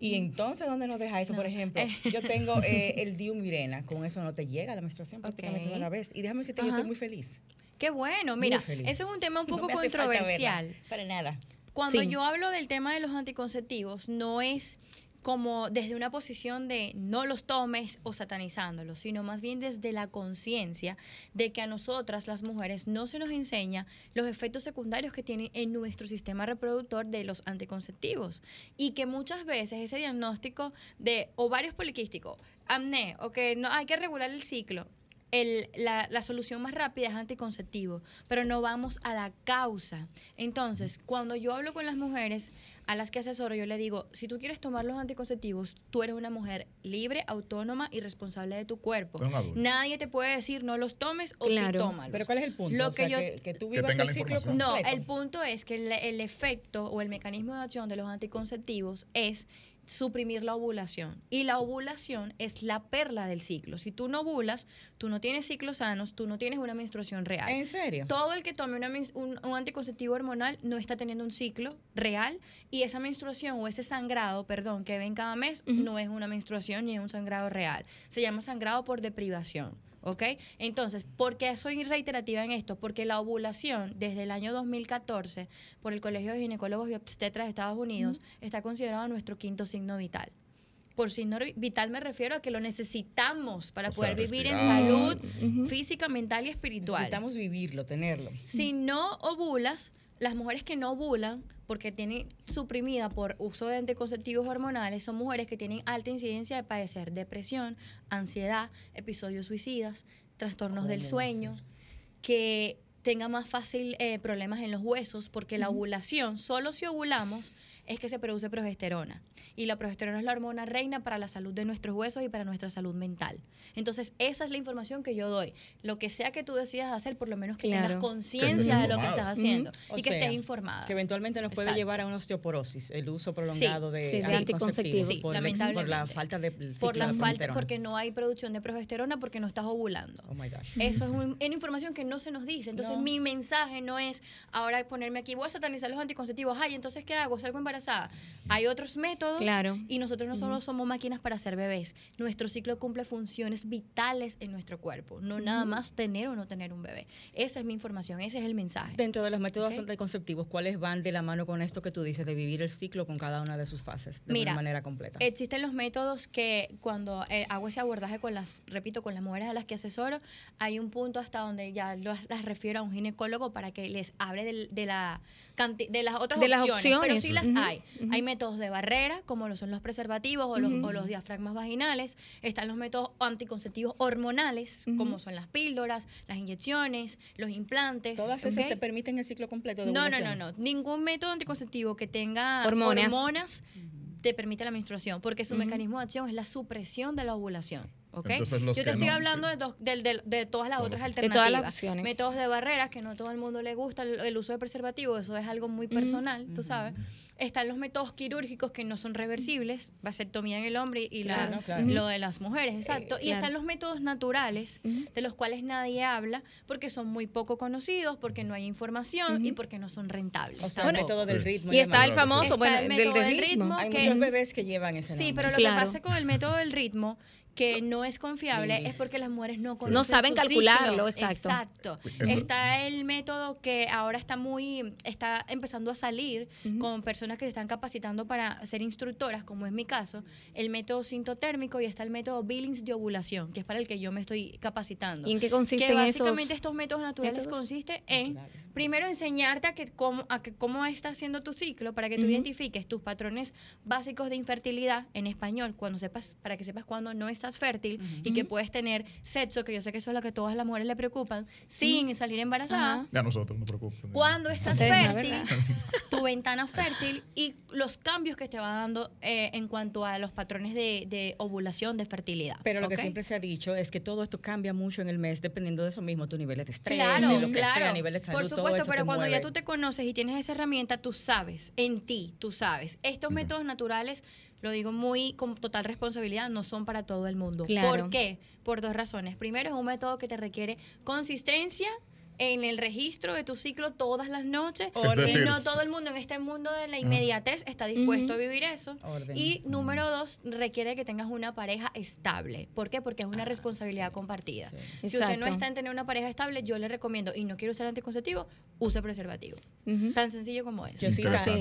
Y entonces, ¿dónde nos deja eso? Por ejemplo, yo tengo el Diumirena, con eso no te llega la menstruación prácticamente okay. la vez. Y déjame decirte, yo soy muy feliz. Qué bueno, mira, eso es un tema un poco controversial. para nada. Cuando yo hablo del tema de los anticonceptivos, no es como desde una posición de no los tomes o satanizándolos, sino más bien desde la conciencia de que a nosotras las mujeres no se nos enseña los efectos secundarios que tienen en nuestro sistema reproductor de los anticonceptivos y que muchas veces ese diagnóstico de ovarios poliquísticos, amné o que no hay que regular el ciclo, la, la, solución más rápida es anticonceptivo, pero no vamos a la causa. Entonces, cuando yo hablo con las mujeres, a las que asesoro, yo le digo, si tú quieres tomar los anticonceptivos, tú eres una mujer libre, autónoma y responsable de tu cuerpo. Nadie te puede decir no los tomes o claro. sí tómalos. Pero ¿cuál es el punto? que, tú vivas el ciclo No, el punto es que el efecto o el mecanismo de acción de los anticonceptivos es suprimir la ovulación. Y la ovulación es la perla del ciclo. Si tú no ovulas, tú no tienes ciclos sanos, tú no tienes una menstruación real. ¿En serio? Todo el que tome un, anticonceptivo hormonal no está teniendo un ciclo real y esa menstruación o ese sangrado, perdón, que ven cada mes, no es una menstruación ni es un sangrado real. Se llama sangrado por deprivación. ¿Ok? Entonces, ¿por qué soy reiterativa en esto? Porque la ovulación desde el año 2014 por el Colegio de Ginecólogos y Obstetras de Estados Unidos está considerado nuestro quinto signo vital. Por signo vital me refiero a que lo necesitamos para poder vivir en salud física, mental y espiritual. Necesitamos vivirlo, tenerlo. Si no ovulas, las mujeres que no ovulan porque tienen suprimida por uso de anticonceptivos hormonales son mujeres que tienen alta incidencia de padecer depresión, ansiedad, episodios suicidas, trastornos del sueño, que tenga más fácil eh, problemas en los huesos, porque la ovulación, solo si ovulamos, es que se produce progesterona. Y la progesterona es la hormona reina para la salud de nuestros huesos y para nuestra salud mental. Entonces, esa es la información que yo doy. Lo que sea que tú decidas hacer, por lo menos que tengas conciencia de lo que estás haciendo y que estés informada. Que eventualmente nos puede llevar a una osteoporosis, el uso prolongado de, anticonceptivos. por, por, la falta de Por la falta, porque no hay producción de progesterona porque no estás ovulando. Oh my gosh. Eso es una información que no se nos dice. Entonces, mi mensaje no es ahora ponerme aquí, voy a satanizar los anticonceptivos. Ay, entonces, ¿qué hago? ¿Salgo embarazada? Hay otros métodos claro. y nosotros no solo somos máquinas para ser bebés. Nuestro ciclo cumple funciones vitales en nuestro cuerpo, no nada más tener o no tener un bebé. Esa es mi información, ese es el mensaje. Dentro de los métodos anticonceptivos, ¿cuáles van de la mano con esto que tú dices de vivir el ciclo con cada una de sus fases de una manera completa? Existen los métodos que cuando eh, hago ese abordaje con las, repito, con las mujeres a las que asesoro, hay un punto hasta donde ya las refiero a un ginecólogo para que les hable de, la de las otras opciones, pero sí las hay. Hay métodos de barrera, como lo son los preservativos o, los, diafragmas vaginales. Están los métodos anticonceptivos hormonales, como son las píldoras, las inyecciones, los implantes. ¿Todas esas te permiten el ciclo completo de No, no, no, no. Ningún método anticonceptivo que tenga hormonas, te permite la menstruación, porque su mecanismo de acción es la supresión de la ovulación. Yo te estoy hablando de, de, todas las otras alternativas. De todas las opciones. Métodos de barreras, que no a todo el mundo le gusta el, uso de preservativo, eso es algo muy personal, tú sabes. Están los métodos quirúrgicos que no son reversibles, vasectomía en el hombre y lo de las mujeres, exacto. y están los métodos naturales, de los cuales nadie habla, porque son muy poco conocidos, porque no hay información y porque no son rentables. O sea, el método del ritmo. Y está el famoso, bueno, el método del, ritmo. hay muchos bebés que llevan ese nombre. Sí, pero lo que pasa con el método del ritmo que no es confiable es porque las mujeres no conocen No saben calcularlo, exacto. Exacto. Está el método que ahora está muy, está empezando a salir con personas que se están capacitando para ser instructoras, como es mi caso, el método sintotérmico y está el método Billings de ovulación, que es para el que yo me estoy capacitando. ¿Y en qué consiste que básicamente estos métodos naturales consiste en, primero, enseñarte a que cómo, a que cómo está haciendo tu ciclo para que tú identifiques tus patrones básicos de infertilidad en español, cuando sepas, para que sepas cuándo no es estás fértil y que puedes tener sexo, que yo sé que eso es lo que a todas las mujeres le preocupan, sin salir embarazada. A nosotros no preocupa. Cuando estás fértil, tu ventana fértil y los cambios que te va dando eh, en cuanto a los patrones de, ovulación, de fertilidad. Pero lo que siempre se ha dicho es que todo esto cambia mucho en el mes dependiendo de eso mismo, tu nivel de estrés, claro, de lo que claro. a nivel de salud. Por supuesto, pero cuando ya tú te conoces y tienes esa herramienta, tú sabes, en ti, tú sabes. Estos métodos naturales lo digo muy con total responsabilidad, no son para todo el mundo. ¿Por qué? Por dos razones. Primero, es un método que te requiere consistencia en el registro de tu ciclo todas las noches. y no todo el mundo en este mundo de la inmediatez está dispuesto a vivir eso. Y número dos, requiere que tengas una pareja estable. ¿Por qué? Porque es una ah, responsabilidad compartida. Si usted no está en tener una pareja estable, yo le recomiendo, y no quiero usar anticonceptivo, use preservativo. Tan sencillo como eso.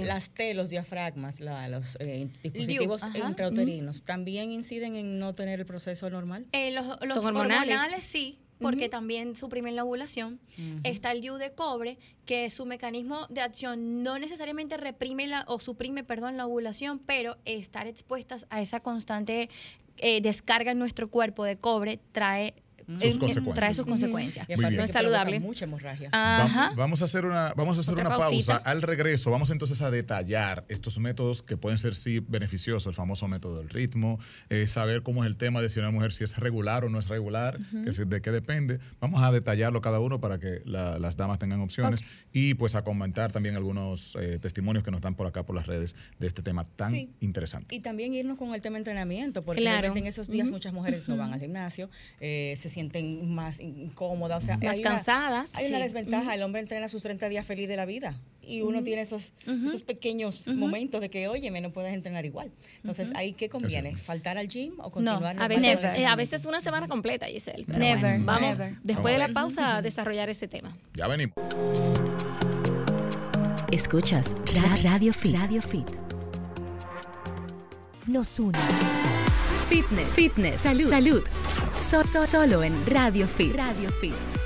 las T, los diafragmas, los eh, dispositivos intrauterinos, ¿también inciden en no tener el proceso normal? Eh, los, hormonales sí porque también suprimen la ovulación. Está el DIU de cobre, que su mecanismo de acción no necesariamente reprime la, o suprime, perdón, la ovulación, pero estar expuestas a esa constante eh, descarga en nuestro cuerpo de cobre trae trae sus consecuencias. No es saludable. Mucha hemorragia. Vamos a hacer una, vamos a hacer una pausa. Al regreso, vamos entonces a detallar estos métodos que pueden ser sí beneficiosos, el famoso método del ritmo, eh, saber cómo es el tema de si una mujer si es regular o no es regular, de qué depende. Vamos a detallarlo cada uno para que las damas tengan opciones y pues a comentar también algunos eh, testimonios que nos dan por acá por las redes de este tema tan interesante. Y también irnos con el tema entrenamiento, porque en esos días muchas mujeres no van al gimnasio, eh, se sienten más incómodas, o sea, más cansadas. hay una desventaja, el hombre entrena sus 30 días feliz de la vida y uno tiene esos, esos pequeños momentos de que, oye, no puedes entrenar igual. Entonces, ¿ahí qué conviene? ¿Faltar al gym o continuar? No, a veces, eh, a veces una semana completa, Giselle. never, vamos, después de la pausa, a desarrollar ese tema. Ya venimos. Escuchas Radio Fit. Radio Fit. Nos une. Fitness, fitness, salud, salud solo en Radio Fit. Radio Fit.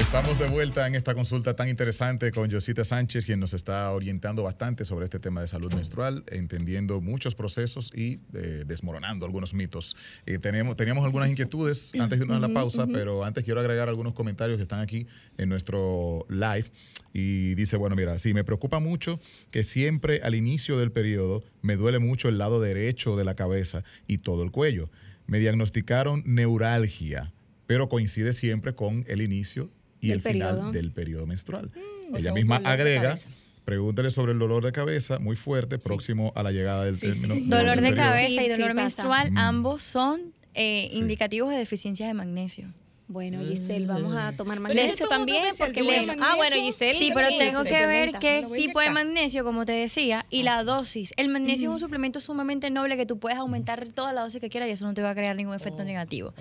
Estamos de vuelta en esta consulta tan interesante con Josita Sánchez, quien nos está orientando bastante sobre este tema de salud menstrual, entendiendo muchos procesos y eh, desmoronando algunos mitos. Eh, tenemos, teníamos algunas inquietudes antes de irnos a la pausa, pero antes quiero agregar algunos comentarios que están aquí en nuestro live. Y dice, bueno, mira, sí, me preocupa mucho que siempre al inicio del periodo me duele mucho el lado derecho de la cabeza y todo el cuello. Me diagnosticaron neuralgia, pero coincide siempre con el inicio y el final del periodo menstrual. Mm, Ella misma agrega, pregúntele sobre el dolor de cabeza muy fuerte, próximo a la llegada del término. dolor de cabeza y dolor menstrual, mm. ambos son eh, indicativos de deficiencia de magnesio. Bueno, Giselle, vamos a tomar magnesio también, porque bueno, ah, bueno, Giselle. Sí, pero tengo que ver qué tipo de magnesio, como te decía, y la dosis. El magnesio es un suplemento sumamente noble que tú puedes aumentar toda la dosis que quieras y eso no te va a crear ningún efecto oh, negativo.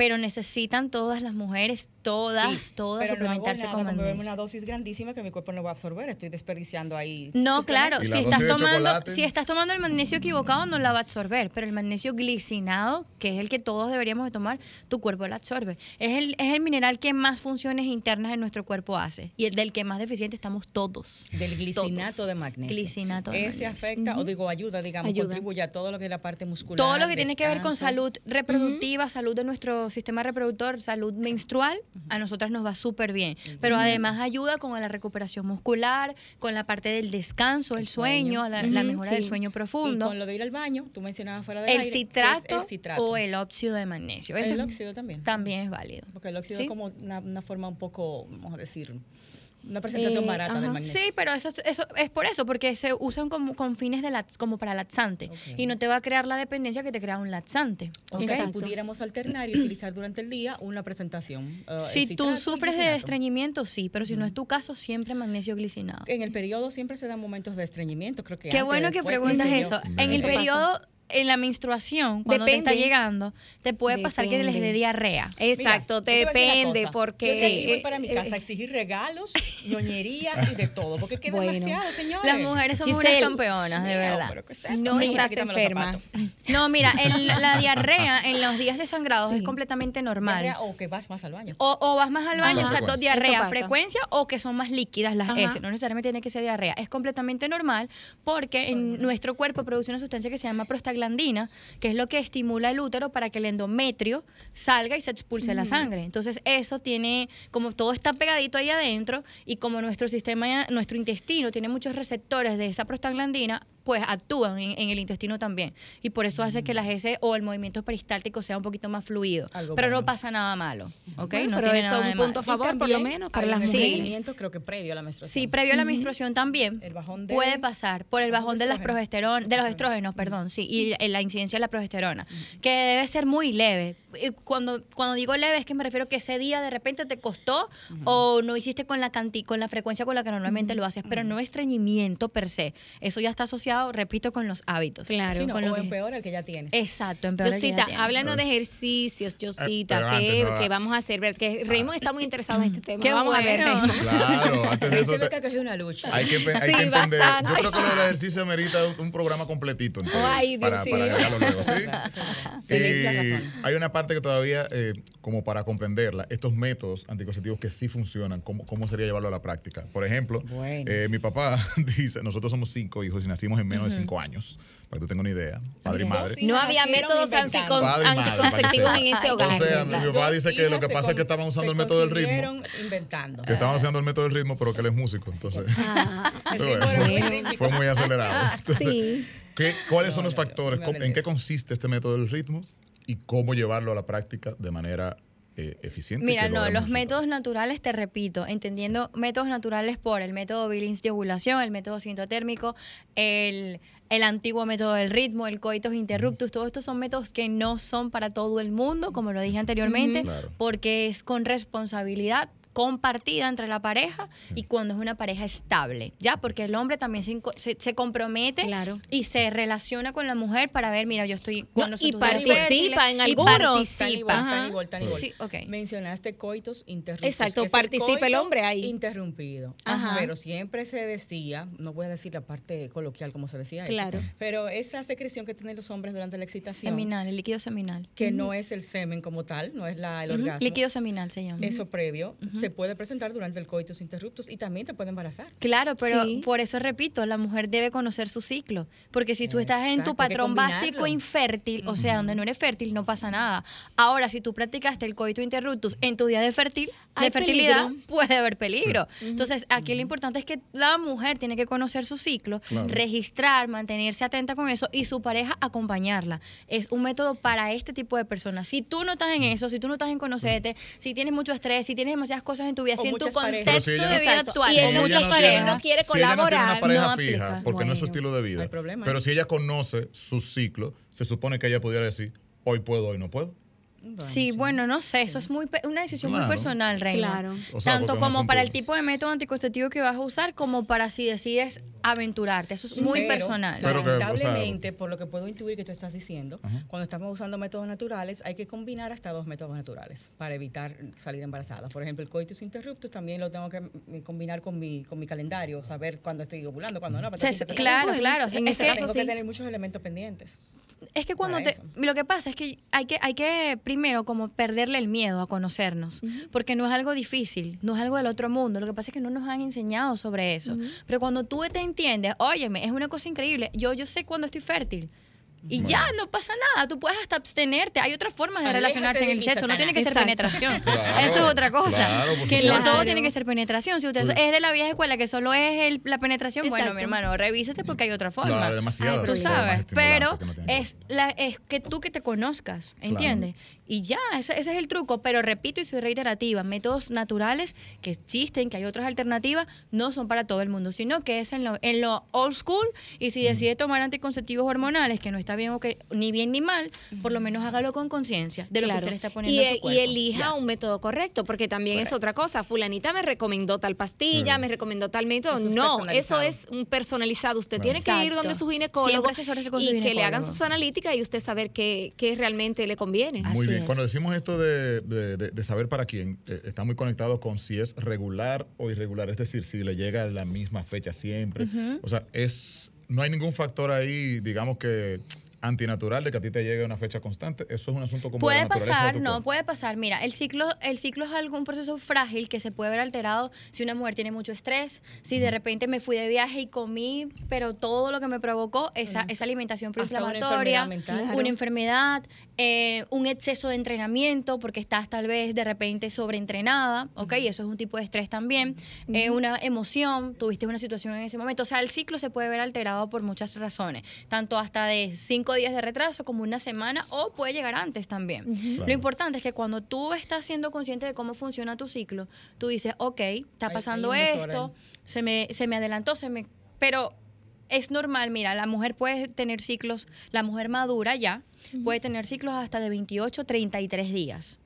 Pero necesitan todas las mujeres, todas, todas suplementarse con magnesio. una dosis grandísima que mi cuerpo no va a absorber, estoy desperdiciando ahí. No, claro, si estás tomando si estás tomando el magnesio equivocado no la va a absorber, pero el magnesio glicinado, que es el que todos deberíamos de tomar, tu cuerpo la absorbe. Es el, es el mineral que más funciones internas en nuestro cuerpo hace y el del que más deficiente estamos todos. Del glicinato de magnesio. Glicinato de Ese afecta, o digo, ayuda, digamos, contribuye a todo lo que es la parte muscular. Todo lo que tiene que ver con salud reproductiva, salud de nuestro sistema reproductor, salud menstrual, a nosotras nos va súper bien. Pero además ayuda con la recuperación muscular, con la parte del descanso, el, sueño, la, mejora del sueño profundo. Y con lo de ir al baño, tú mencionabas fuera de el, citrato, el citrato o el óxido de magnesio. el óxido también. También es válido. Porque el óxido es como una, forma un poco, vamos a decir, una presentación eh, barata del magnesio. Sí, pero eso, eso es por eso, porque se usan como, con fines de como para laxante y no te va a crear la dependencia que te crea un laxante. O sea, si pudiéramos alternar y utilizar durante el día una presentación. Uh, si tú sufres de estreñimiento, sí, pero si no es tu caso, siempre magnesio glicinado. En el periodo siempre se dan momentos de estreñimiento, creo que. Qué bueno que preguntas eso. En el periodo en la menstruación, cuando te está llegando, te puede pasar que les dé diarrea. Exacto, te depende, porque... Yo voy para mi casa a exigir regalos, ñoñerías y de todo, porque queda demasiado, señores. Las mujeres somos unas campeonas, de verdad. No, estás enferma. No, mira, la diarrea en los días de sangrado es completamente normal. o que vas más al baño. O, vas más al baño, o sea, diarrea, frecuencia o que son más líquidas las S. No necesariamente tiene que ser diarrea. Es completamente normal porque en nuestro cuerpo produce una sustancia que se llama prostaglandina que es lo que estimula el útero para que el endometrio salga y se expulse la sangre. Entonces, eso tiene, como todo está pegadito ahí adentro y como nuestro sistema, nuestro intestino tiene muchos receptores de esa prostaglandina, pues actúan en, el intestino también. Y por eso hace que las heces o el movimiento peristáltico sea un poquito más fluido. pero no pasa nada malo. ¿ok? no pero tiene eso es un punto a favor, por lo menos, para las mujeres. creo que previo a la menstruación. Sí, previo a la menstruación también. puede pasar por el bajón de las progesterona, de los estrógenos, perdón, sí. Y la incidencia de la progesterona, que debe ser muy leve. Cuando, cuando digo leve es que me refiero que ese día de repente te costó o no hiciste con la con la frecuencia con la que normalmente lo haces, pero no estreñimiento per se. Eso ya está asociado, repito, con los hábitos. Claro. con lo o empeora el que ya tienes. Exacto, empeora el que ya tienes. háblanos de ejercicios, Josita, eh, que, vamos a hacer. Que Raymond está muy interesado en este tema. Qué vamos a ver, Claro, antes de eso. Te, que una lucha. Hay que, hay que entender. Yo creo que lo del ejercicio merita un, programa completito. Ay, Dios para, para luego, ¿sí? hay una parte que todavía, eh, como para comprenderla, estos métodos anticonceptivos que sí funcionan, ¿cómo, cómo sería llevarlo a la práctica? Por ejemplo, eh, mi papá dice, nosotros somos cinco hijos y nacimos en menos de cinco años, para que tú tengas una idea, padre y madre. No había métodos anticonceptivos en ese hogar. O sea, mi papá dice que lo que pasa es que estaban usando el método del ritmo. inventando. Que estaban usando el método del ritmo, pero que él es músico, entonces. Ah. fue, muy acelerado. sí. ¿Qué, ¿Cuáles son los factores? ¿En qué consiste este método del ritmo? Y cómo llevarlo a la práctica de manera eh, eficiente. Mira, no, los métodos naturales, te repito, entendiendo métodos naturales por el método Billings de ovulación, el método sintotérmico, el, el antiguo método del ritmo, el coitus interruptus, todos estos son métodos que no son para todo el mundo, como lo dije anteriormente, porque es con responsabilidad compartida entre la pareja y cuando es una pareja estable, ¿ya? Porque el hombre también se, se, compromete y se relaciona con la mujer para ver, mira, yo estoy cuando y participa en algunos. Participa. Sí, okay. Mencionaste coitos interrumpidos. Exacto, participa el, hombre ahí. Interrumpido. Ajá. Pero siempre se decía, no voy a decir la parte coloquial como se decía claro. eso, pero esa secreción que tienen los hombres durante la excitación. Seminal, el líquido seminal. Que no es el semen como tal, no es la, el orgasmo. Líquido seminal se llama. Eso previo se puede presentar durante el coitus interruptus y también te puede embarazar. Claro, pero por eso repito, la mujer debe conocer su ciclo, porque si tú estás en tu patrón básico infértil, o sea, donde no eres fértil, no pasa nada. Ahora, si tú practicaste el coitus interruptus en tu día de, fértil, de fertilidad, puede haber peligro. Entonces, aquí lo importante es que la mujer tiene que conocer su ciclo, registrar, mantenerse atenta con eso y su pareja acompañarla. Es un método para este tipo de personas. Si tú no estás en eso, si tú no estás en conocerte, si tienes mucho estrés, si tienes demasiadas cosas en tu vida, si en tu contexto de vida actual, y en muchas parejas no quiere colaborar, no tiene una pareja fija, porque no es su estilo de vida. Pero si ella conoce su ciclo, se supone que ella pudiera decir, hoy puedo, hoy no puedo sí, bueno, no sé, eso es muy una decisión muy personal, Reina. Claro. Tanto como para el tipo de método anticonceptivo que vas a usar, como para si decides aventurarte. Eso es muy personal. lamentablemente, por lo que puedo intuir que tú estás diciendo, cuando estamos usando métodos naturales, hay que combinar hasta dos métodos naturales para evitar salir embarazada. Por ejemplo, el coitus interruptus también lo tengo que combinar con mi, con mi calendario, saber cuándo estoy ovulando, cuándo no. claro, claro. En ese caso tengo que tener muchos elementos pendientes es que cuando te, lo que pasa es que hay que hay que primero como perderle el miedo a conocernos, porque no es algo difícil, no es algo del otro mundo, lo que pasa es que no nos han enseñado sobre eso. Pero cuando tú te entiendes, óyeme, es una cosa increíble. Yo yo sé cuando estoy fértil. Y ya, no pasa nada. Tú puedes hasta abstenerte. Hay otras formas de relacionarse en el sexo. No tiene que ser penetración. Eso es otra cosa. que no todo tiene que ser penetración. Si usted pues es de la vieja escuela que solo es la penetración, bueno, mi hermano, revísese porque hay otra forma. Claro, demasiado. Tú sabes. Pero es, la, es que tú que te conozcas, ¿entiendes? Y ya, ese, es el truco. Pero repito y soy reiterativa, métodos naturales que existen, que hay otras alternativas, no son para todo el mundo, sino que es en lo, en lo old school. Y si decide tomar anticonceptivos hormonales, que no está bien o que ni bien ni mal, por lo menos hágalo con conciencia de lo que usted le está poniendo y, a su cuerpo. Y elija un método correcto, porque también es otra cosa. Fulanita me recomendó tal pastilla, me recomendó tal método. no, eso es un personalizado. Usted tiene que ir donde su ginecólogo y que le hagan sus analíticas y usted saber qué, qué realmente le conviene. Muy bien. Cuando decimos esto de, saber para quién, eh, está muy conectado con si es regular o irregular, es decir, si le llega a la misma fecha siempre. O sea, es no hay ningún factor ahí, digamos que antinatural de que a ti te llegue una fecha constante. Eso es un asunto como Puede pasar, no, puede pasar. Mira, el ciclo, el ciclo es algún proceso frágil que se puede ver alterado si una mujer tiene mucho estrés, si de repente me fui de viaje y comí, pero todo lo que me provocó esa, esa alimentación proinflamatoria, una enfermedad, eh, un exceso de entrenamiento porque estás tal vez de repente sobreentrenada, ¿ok? Eso es un tipo de estrés también. Eh, una emoción, tuviste una situación en ese momento. O sea, el ciclo se puede ver alterado por muchas razones, tanto hasta de cinco días de retraso, como una semana, o puede llegar antes también. Lo importante es que cuando tú estás siendo consciente de cómo funciona tu ciclo, tú dices, ok, está pasando esto, se me, se me adelantó, se me... Pero es normal, mira, la mujer puede tener ciclos, la mujer madura ya, puede tener ciclos hasta de 28, 33 días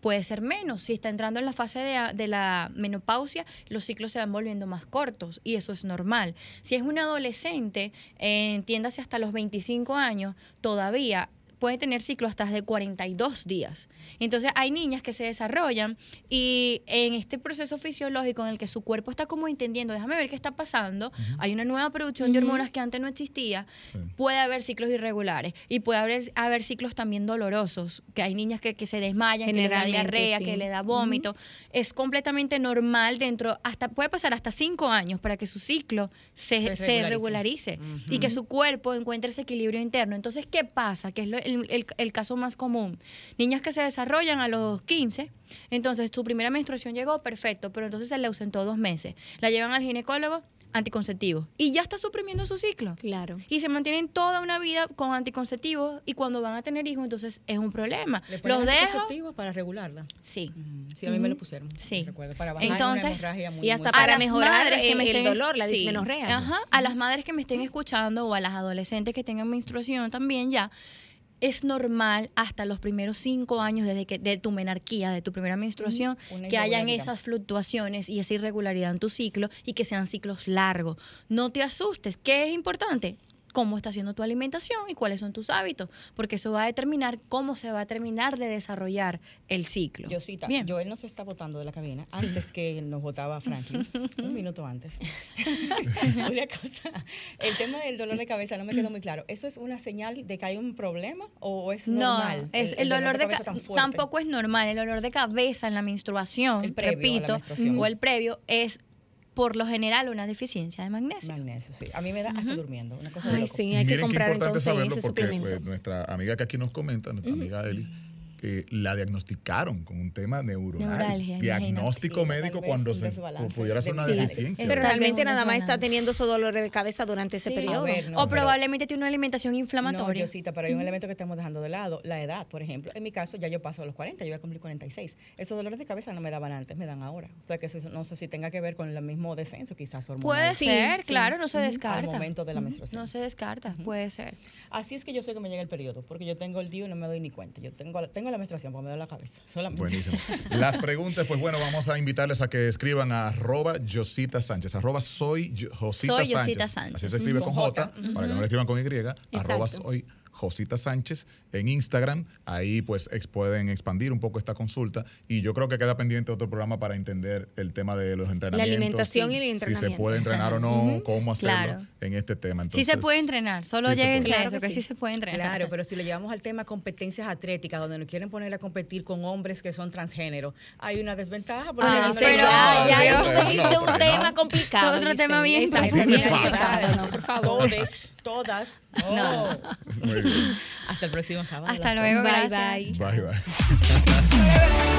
puede ser menos. Si está entrando en la fase de, la menopausia, los ciclos se van volviendo más cortos y eso es normal. Si es un adolescente, eh, entiéndase hasta los 25 años, todavía puede tener ciclos hasta de 42 días. Entonces hay niñas que se desarrollan y en este proceso fisiológico en el que su cuerpo está como entendiendo, déjame ver qué está pasando, hay una nueva producción de hormonas que antes no existía, puede haber ciclos irregulares y puede haber, haber ciclos también dolorosos, que hay niñas que, se desmayan, que le da diarrea, que le da vómito. Es completamente normal dentro, hasta puede pasar hasta cinco años para que su ciclo se, regularice, y que su cuerpo encuentre ese equilibrio interno. Entonces, ¿qué pasa? Que es lo, el, caso más común. Niñas que se desarrollan a los 15, entonces su primera menstruación llegó, perfecto, pero entonces se le ausentó dos meses. La llevan al ginecólogo, anticonceptivos y ya está suprimiendo su ciclo. Claro. Y se mantienen toda una vida con anticonceptivos y cuando van a tener hijos entonces es un problema. ¿Le Los anticonceptivos para regularla? Sí. Sí, a mí me lo pusieron. Sí. Recuerdo, para bajar entonces, muy, y hasta para mejorar el, dolor, la dismenorrea. Ajá, a las madres que me estén escuchando o a las adolescentes que tengan menstruación también ya es normal hasta los primeros cinco años desde que de tu menarquía, de tu primera menstruación, que hayan esas fluctuaciones y esa irregularidad en tu ciclo y que sean ciclos largos. No te asustes. ¿Qué es importante? Cómo está haciendo tu alimentación y cuáles son tus hábitos, porque eso va a determinar cómo se va a terminar de desarrollar el ciclo. Yosita, Bien. Joel nos está votando de la cabina antes que nos votaba Franklin, un minuto antes. una cosa, el tema del dolor de cabeza no me quedó muy claro. ¿Eso es una señal de que hay un problema o es normal? No, es, el, dolor, de, cabeza tampoco es normal. El dolor de cabeza en la menstruación, repito, o el previo es por lo general una deficiencia de magnesio. Magnesio, sí. A mí me da hasta durmiendo. Una cosa Ay, sí, hay que comprar entonces saberlo porque pues, nuestra amiga que aquí nos comenta, nuestra amiga Eli, la diagnosticaron con un tema neuronal. diagnóstico médico cuando se pudiera ser una deficiencia. Pero realmente nada más está teniendo esos dolores de cabeza durante ese periodo. o probablemente tiene una alimentación inflamatoria. No, pero hay un elemento que estamos dejando de lado, la edad, por ejemplo. En mi caso ya yo paso a los 40, yo voy a cumplir 46. Esos dolores de cabeza no me daban antes, me dan ahora. O sea que no sé si tenga que ver con el mismo descenso quizás hormonal. Puede ser, claro, no se descarta. Al momento de la menstruación. No se descarta, puede ser. Así es que yo sé que me llega el periodo, porque yo tengo el día y no me doy ni cuenta. Yo tengo, tengo la menstruación, porque me da la cabeza. Buenísimo. Las preguntas, pues bueno, vamos a invitarles a que escriban a arroba Josita Sánchez, arroba soy Josita Sánchez. Así se escribe con, J, para que no le escriban con Y, arroba soy Josita Sánchez en Instagram. Ahí pues pueden expandir un poco esta consulta y yo creo que queda pendiente otro programa para entender el tema de los entrenamientos. La alimentación y el entrenamiento. Si se puede entrenar o no, cómo hacerlo en este tema. sí se puede entrenar, solo lleguen a eso, que, sí. se puede entrenar. Claro, pero si le llevamos al tema competencias atléticas, donde nos quieren poner a competir con hombres que son transgénero, hay una desventaja. Porque ah, pero ya, ya un tema complicado. otro tema bien por favor. Todas, todas. No. Hasta el próximo sábado. Hasta luego, bye, gracias. Bye, bye.